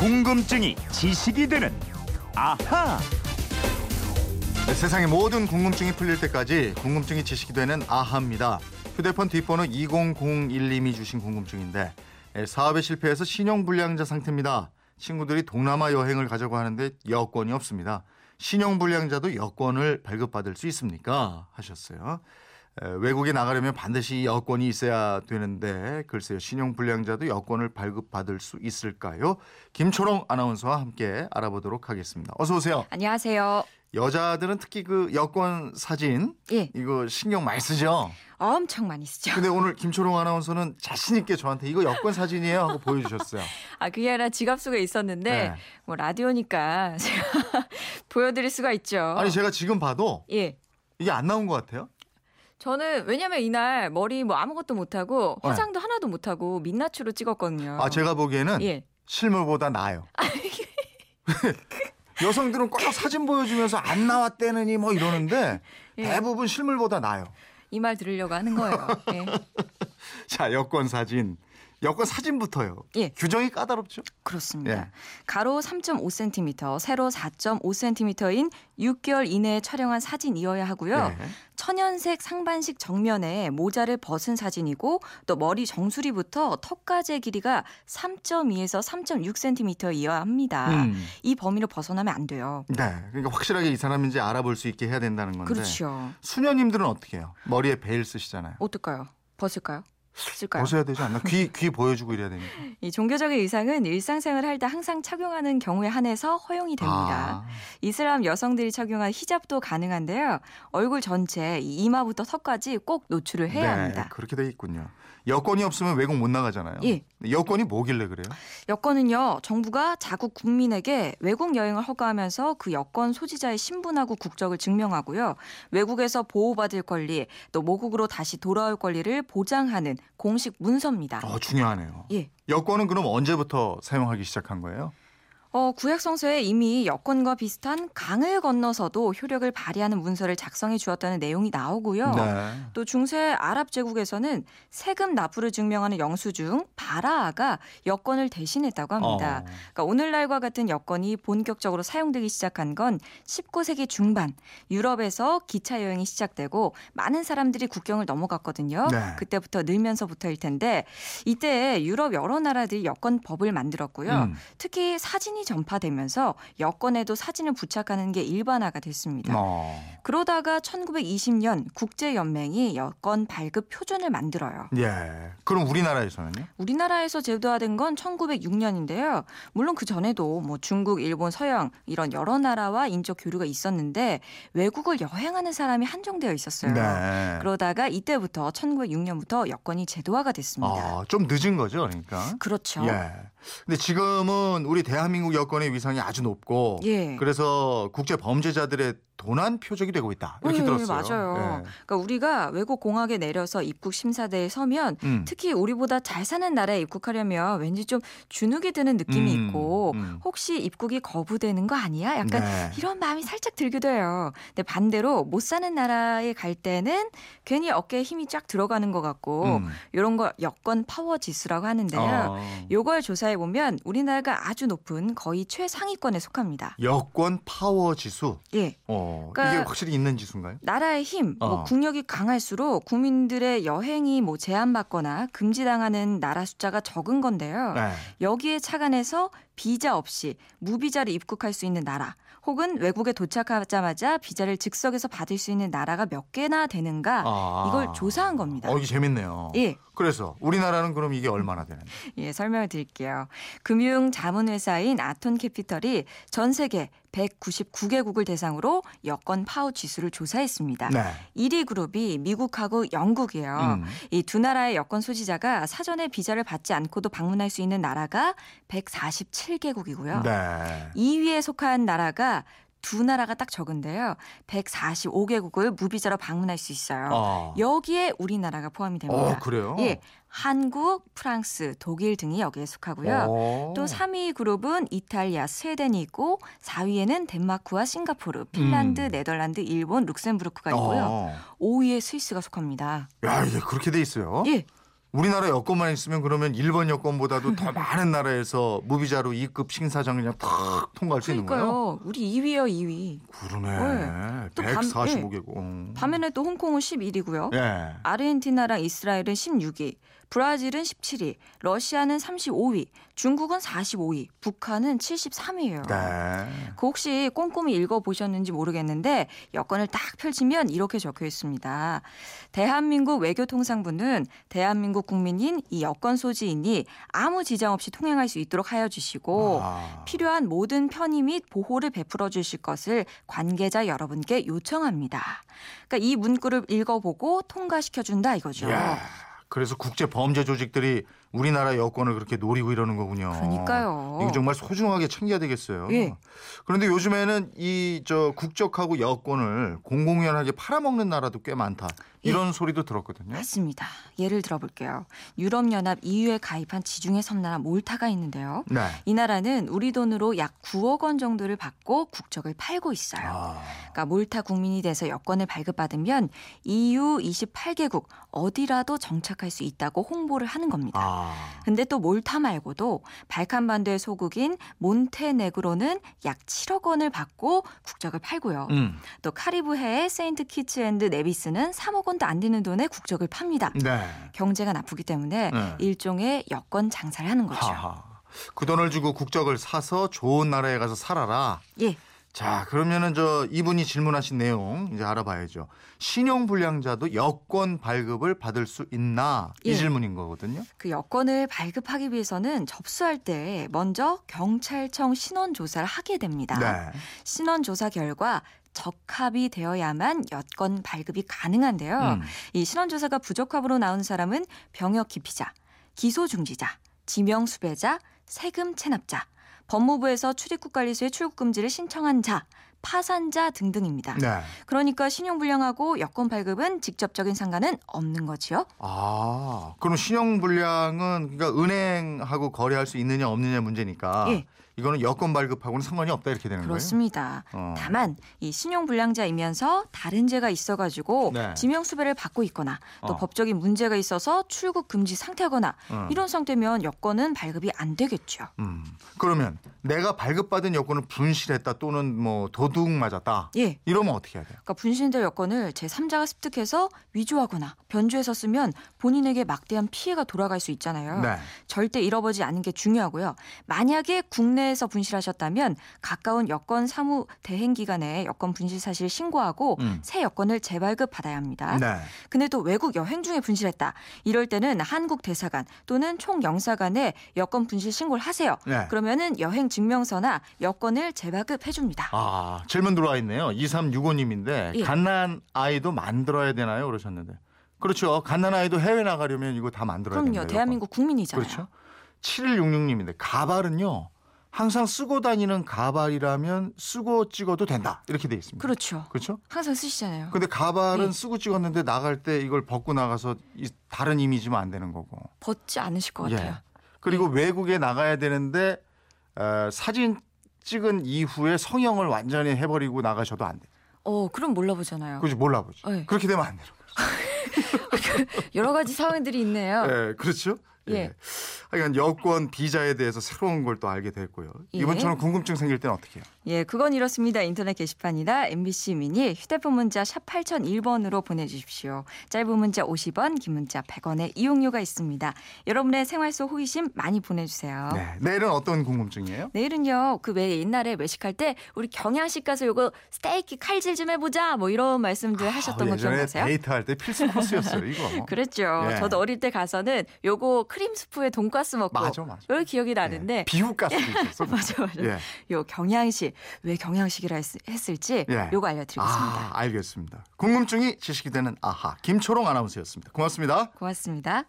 궁금증이 지식이 되는 아하. 네, 세상의 모든 궁금증이 풀릴 때까지 궁금증이 지식이 되는 아하입니다. 휴대폰 뒷번호 2001님이 주신 궁금증인데 예, 사업에 실패해서 신용불량자 상태입니다. 친구들이 동남아 여행을 가자고 하는데 여권이 없습니다. 신용불량자도 여권을 발급받을 수 있습니까? 하셨어요. 에, 외국에 나가려면 반드시 여권이 있어야 되는데 글쎄요 신용불량자도 여권을 발급받을 수 있을까요? 김초롱 아나운서와 함께 알아보도록 하겠습니다. 어서 오세요. 안녕하세요. 여자들은 특히 그 여권 사진 예, 이거 신경 많이 쓰죠. 엄청 많이 쓰죠. 근데 오늘 김초롱 아나운서는 자신 있게 저한테 이거 여권 사진이에요 하고 보여주셨어요. 아, 그게 아니라 지갑 속에 있었는데, 네. 뭐, 라디오니까 제가 보여드릴 수가 있죠. 아니 제가 지금 봐도 예. 이게 안 나온 것 같아요. 저는 왜냐면 이날 머리 뭐 아무것도 못하고 네. 화장도 하나도 못하고 민낯으로 찍었거든요. 아 제가 보기에는 예. 실물보다 나아요. 여성들은 꼭 사진 보여주면서 안 나왔대느니 뭐 이러는데 예. 대부분 실물보다 나아요. 이 말 들으려고 하는 거예요. 예. 자 여권 사진, 여권 사진부터요. 예. 규정이 까다롭죠. 그렇습니다. 예. 가로 3.5cm, 세로 4.5cm인 6개월 이내에 촬영한 사진이어야 하고요. 네. 천연색 상반식 정면에 모자를 벗은 사진이고 또 머리 정수리부터 턱까지의 길이가 3.2에서 3.6cm이어야 합니다. 음. 이 범위를 벗어나면 안 돼요. 네, 그러니까 확실하게 이 사람인지 알아볼 수 있게 해야 된다는 건데. 그렇죠. 수녀님들은 어떻게 해요? 머리에 베일 쓰시잖아요. 어떨까요? 벗을까요? 쓸까요? 벗어야 되지 않나? 귀, 귀 보여주고 이래야 되니까. 이 종교적인 의상은 일상생활을 할때 항상 착용하는 경우에 한해서 허용이 됩니다. 아, 이슬람 여성들이 착용한 히잡도 가능한데요. 얼굴 전체 이 이마부터 턱까지 꼭 노출을 해야 네, 합니다. 그렇게 돼 있군요. 여권이 없으면 외국 못 나가잖아요. 예. 여권이 뭐길래 그래요? 여권은요, 정부가 자국 국민에게 외국 여행을 허가하면서 그 여권 소지자의 신분하고 국적을 증명하고요. 외국에서 보호받을 권리, 또 모국으로 다시 돌아올 권리를 보장하는 공식 문서입니다. 어, 중요하네요. 예. 여권은 그럼 언제부터 사용하기 시작한 거예요? 어, 구약성서에 이미 여권과 비슷한 강을 건너서도 효력을 발휘하는 문서를 작성해 주었다는 내용이 나오고요. 네. 또 중세 아랍 제국에서는 세금 납부를 증명하는 영수증 바라아가 여권을 대신했다고 합니다. 어. 그러니까 오늘날과 같은 여권이 본격적으로 사용되기 시작한 건 19세기 중반 유럽에서 기차 여행이 시작되고 많은 사람들이 국경을 넘어갔거든요. 네. 그때부터 늘면서부터일 텐데 이때 유럽 여러 나라들이 여권법을 만들었고요. 음. 특히 사진이 전파되면서 여권에도 사진을 부착하는 게 일반화가 됐습니다. 어. 그러다가 1920년 국제연맹이 여권 발급 표준을 만들어요. 예. 그럼 우리나라에서는요? 우리나라에서 제도화된 건 1906년인데요. 물론 그 전에도 뭐 중국, 일본, 서양 이런 여러 나라와 인적 교류가 있었는데 외국을 여행하는 사람이 한정되어 있었어요. 네. 그러다가 이때부터 1906년부터 여권이 제도화가 됐습니다. 아, 좀 늦은 거죠, 그러니까. 그렇죠. 예. 근데 지금은 우리 대한민국 여권의 위상이 아주 높고 예. 그래서 국제 범죄자들의 도난 표적이 되고 있다. 이렇게 네, 들었어요. 맞아요. 예. 그러니까 우리가 외국 공항에 내려서 입국 심사대에 서면 음. 특히 우리보다 잘 사는 나라에 입국하려면 왠지 좀 주눅이 드는 느낌이 음, 있고 음. 혹시 입국이 거부되는 거 아니야? 약간 네. 이런 마음이 살짝 들기도 해요. 근데 반대로 못 사는 나라에 갈 때는 괜히 어깨에 힘이 쫙 들어가는 것 같고 음. 이런 거 여권 파워 지수라고 하는데요. 어. 요걸 조사해 보면 우리나라가 아주 높은 거의 최상위권에 속합니다. 여권 파워 지수. 예. 어, 그러니까 이게 확실히 있는 지수인가요? 나라의 힘, 뭐 어. 국력이 강할수록 국민들의 여행이 뭐 제한받거나 금지당하는 나라 숫자가 적은 건데요. 네. 여기에 착안해서 비자 없이 무비자로 입국할 수 있는 나라, 혹은 외국에 도착하자마자 비자를 즉석에서 받을 수 있는 나라가 몇 개나 되는가 아. 이걸 조사한 겁니다. 어, 이게 재밌네요. 예. 그래서 우리나라는 그럼 이게 얼마나 되는데? 예, 설명을 드릴게요. 금융 자문 회사인 아톤 캐피털이 전 세계 199개국을 대상으로 여권 파워 지수를 조사했습니다. 네. 1위 그룹이 미국하고 영국이에요. 음. 이 두 나라의 여권 소지자가 사전에 비자를 받지 않고도 방문할 수 있는 나라가 147 개국이고요. 네. 2위에 속한 나라가 두 나라가 딱 적은데요. 145개국을 무비자로 방문할 수 있어요. 어. 여기에 우리나라가 포함이 됩니다. 어, 그래요? 예. 한국, 프랑스, 독일 등이 여기에 속하고요. 어. 또 3위 그룹은 이탈리아, 스웨덴이 있고 4위에는 덴마크와 싱가포르, 핀란드, 음. 네덜란드, 일본, 룩셈부르크가 있고요. 어. 5위에 스위스가 속합니다. 야, 이게 그렇게 돼 있어요? 예. 우리나라 여권만 있으면 그러면 일본 여권보다도 더 많은 나라에서 무비자로 2급 심사장을 그냥 탁 통과할 수 있는 거예요? 우리 2위요, 2위. 그러네. 또 밤- 145개국. 반면에 또 홍콩은 11위고요. 예. 아르헨티나랑 이스라엘은 16위, 브라질은 17위, 러시아는 35위, 중국은 45위, 북한은 73위예요. 네. 그 혹시 꼼꼼히 읽어 보셨는지 모르겠는데 여권을 딱 펼치면 이렇게 적혀 있습니다. 대한민국 외교통상부는 대한민국 국민인 이 여권 소지인이 아무 지장 없이 통행할 수 있도록 하여 주시고 아. 필요한 모든 편의 및 보호를 베풀어 주실 것을 관계자 여러분께 요청합니다. 그러니까 이 문구를 읽어보고 통과시켜 준다 이거죠. 이야, 그래서 국제 범죄 조직들이 우리나라 여권을 그렇게 노리고 이러는 거군요. 그러니까요. 이거 정말 소중하게 챙겨야 되겠어요. 예. 그런데 요즘에는 이 저 국적하고 여권을 공공연하게 팔아먹는 나라도 꽤 많다. 이런 소리도 들었거든요. 맞습니다. 예를 들어볼게요. 유럽연합 EU에 가입한 지중해 섬나라 몰타가 있는데요. 네. 이 나라는 우리 돈으로 약 9억 원 정도를 받고 국적을 팔고 있어요. 아, 그러니까 몰타 국민이 돼서 여권을 발급받으면 EU 28개국 어디라도 정착할 수 있다고 홍보를 하는 겁니다. 아. 근데 또 몰타 말고도 발칸반도의 소국인 몬테네그로는 약 7억 원을 받고 국적을 팔고요. 음. 또 카리브해의 세인트 키츠 앤드 네비스는 3억 원도 안 되는 돈에 국적을 팝니다. 네. 경제가 나쁘기 때문에 네. 일종의 여권 장사를 하는 거죠. 하하. 그 돈을 주고 국적을 사서 좋은 나라에 가서 살아라. 예. 자, 그러면은 저 이분이 질문하신 내용 이제 알아봐야죠. 신용 불량자도 여권 발급을 받을 수 있나? 이 예. 질문인 거거든요. 그 여권을 발급하기 위해서는 접수할 때 먼저 경찰청 신원 조사를 하게 됩니다. 네. 신원 조사 결과 적합이 되어야만 여권 발급이 가능한데요. 음. 이 신원 조사가 부적합으로 나온 사람은 병역 기피자, 기소 중지자, 지명 수배자, 세금 체납자, 법무부에서 출입국 관리소에 출국 금지를 신청한 자, 파산자 등등입니다. 네. 그러니까 신용불량하고 여권 발급은 직접적인 상관은 없는 거지요. 아, 그럼 신용 불량은 그러니까 은행하고 거래할 수 있느냐 없느냐 문제니까 예. 이거는 여권 발급하고는 상관이 없다 이렇게 되는 그렇습니다. 거예요. 어. 다만 이 신용 불량자이면서 다른 죄가 있어가지고 네. 지명 수배를 받고 있거나 또 어. 법적인 문제가 있어서 출국 금지 상태거나 어. 이런 상태면 여권은 발급이 안 되겠죠. 음. 그러면 내가 발급받은 여권을 분실했다 또는 뭐 도둑 맞았다. 예. 이러면 어떻게 해야 돼요? 그러니까 분신될 여권을 제3자가 습득해서 위조하거나 변조해서 쓰면 본인에게 막대한 피해가 돌아갈 수 있잖아요. 네. 절대 잃어버리지 않는 게 중요하고요. 만약에 국내에서 분실하셨다면 가까운 여권 사무 대행 기관에 여권 분실 사실 신고하고 음. 새 여권을 재발급 받아야 합니다. 네. 근데 또 외국 여행 중에 분실했다. 이럴 때는 한국 대사관 또는 총영사관에 여권 분실 신고를 하세요. 네. 그러면은 여행 증명서나 여권을 재발급해 줍니다. 아, 질문 들어와 있네요. 2365님인데 예. 갓난 아이도 만들어야 되나요? 그러셨는데. 그렇죠. 갓난 아이도 해외 나가려면 이거 다 만들어야 그럼요. 된다. 대한민국 국민이잖아요. 그렇죠. 7166님인데 가발은요. 항상 쓰고 다니는 가발이라면 쓰고 찍어도 된다. 이렇게 돼 있습니다. 그렇죠. 그렇죠? 항상 쓰시잖아요. 근데 가발은 예. 쓰고 찍었는데 나갈 때 이걸 벗고 나가서 이- 다른 이미지면 안 되는 거고. 벗지 않으실 것 같아요. 예. 그리고 외국에 나가야 되는데 어, 사진 찍은 이후에 성형을 완전히 해버리고 나가셔도 안 돼. 어, 그럼 몰라보잖아요. 그지 몰라보지. 네. 그렇게 되면 안 돼요. 여러 가지 상황들이 있네요. 예, 그렇죠. 예. 하여간 여권 비자에 대해서 새로운 걸 또 알게 됐고요. 예. 이번처럼 궁금증 생길 때는 어떻게 해요? 예, 그건 이렇습니다. 인터넷 게시판이나 MBC 미니 휴대폰 문자 샵 8001번으로 보내주십시오. 짧은 문자 50원, 긴 문자 100원의 이용료가 있습니다. 여러분의 생활 속 호기심 많이 보내주세요. 네. 내일은 어떤 궁금증이에요? 내일은요, 그 왜 옛날에 외식할 때 우리 경양식 가서 요거 스테이크 칼질 좀 해보자 뭐 이런 말씀들 하셨던 아, 거 예전에 기억나세요? 데이트할 때 필수 코스였어요, 이거. 그랬죠. 예. 저도 어릴 때 가서는 요거 크림 스프에 돈가스 먹고 맞아, 맞아. 이런 기억이 나는데 예. 비후가스도 있었어. 맞아 맞아. 예. 요 경양식 왜 경양식이라 했, 했을지 예. 요거 알려드리겠습니다. 아, 알겠습니다. 궁금증이 지식이 되는 아하 김초롱 아나운서였습니다. 고맙습니다. 고맙습니다.